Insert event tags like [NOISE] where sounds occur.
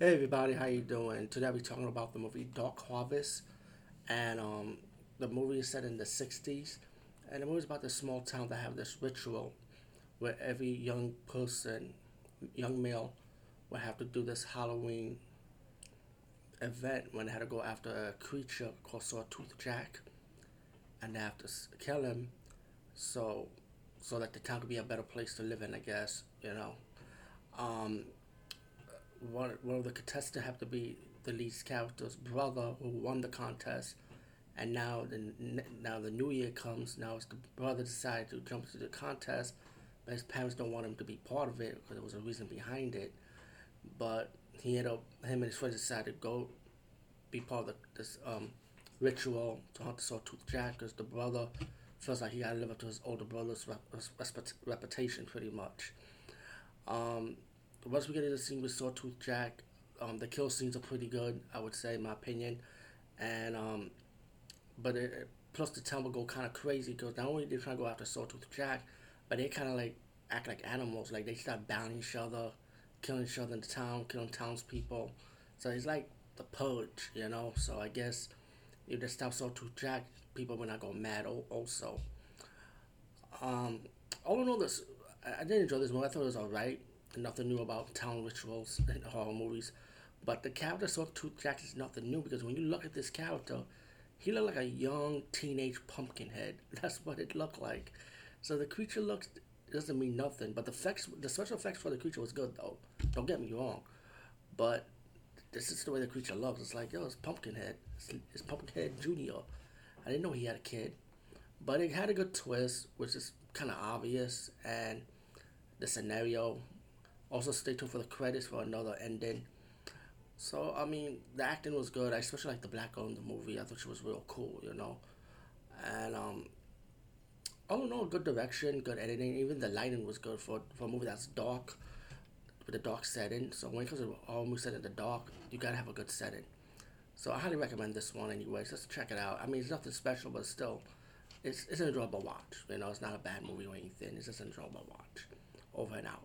Hey everybody, how you doing? Today we're talking about the movie Dark Harvest, and um, the movie is set in the '60s, and the movie is about this small town that have this ritual, where every young person, young male, would have to do this Halloween event when they had to go after a creature called Sawtooth Jack, and they have to kill him, so so that the town could be a better place to live in. I guess you know. Um, one of the contestants have to be the lead character's brother who won the contest, and now the now the new year comes. Now it's the brother decided to jump into the contest, but his parents don't want him to be part of it because there was a reason behind it. But he ended up him and his friends decided to go be part of the, this um, ritual to hunt the sawtooth jack because the brother feels like he got to live up to his older brother's rep, reputation pretty much. Um, once we get into the scene with Sawtooth Jack, um, the kill scenes are pretty good, I would say, in my opinion. And um, but it, plus the town will go kind of crazy because not only they trying to go after Sawtooth Jack, but they kind of like act like animals. Like they start bounding each other, killing each other in the town, killing townspeople. So it's like the purge, you know. So I guess if they stop Sawtooth Jack, people will not go mad. Also, um, all in all, this I didn't enjoy this movie. I thought it was alright nothing new about town rituals in horror movies. But the character Sawtooth Jack is nothing new because when you look at this character, he looked like a young teenage pumpkin head. [LAUGHS] That's what it looked like. So the creature looks doesn't mean nothing, but the effects, the special effects for the creature was good though. Don't get me wrong, but this is the way the creature looks. It's like yo, it's Pumpkinhead. It's, it's Pumpkinhead Junior. I didn't know he had a kid, but it had a good twist, which is kind of obvious, and the scenario also, stay tuned for the credits for another ending. So, I mean, the acting was good. I especially like the black girl in the movie. I thought she was real cool, you know. And, um, all in all, good direction, good editing. Even the lighting was good for, for a movie that's dark, with a dark setting. So, when it comes to all movies set in the dark, you gotta have a good setting. So, I highly recommend this one, anyways. Just check it out. I mean, it's nothing special, but still, it's, it's an enjoyable watch. You know, it's not a bad movie or anything. It's just an enjoyable watch. Over and out.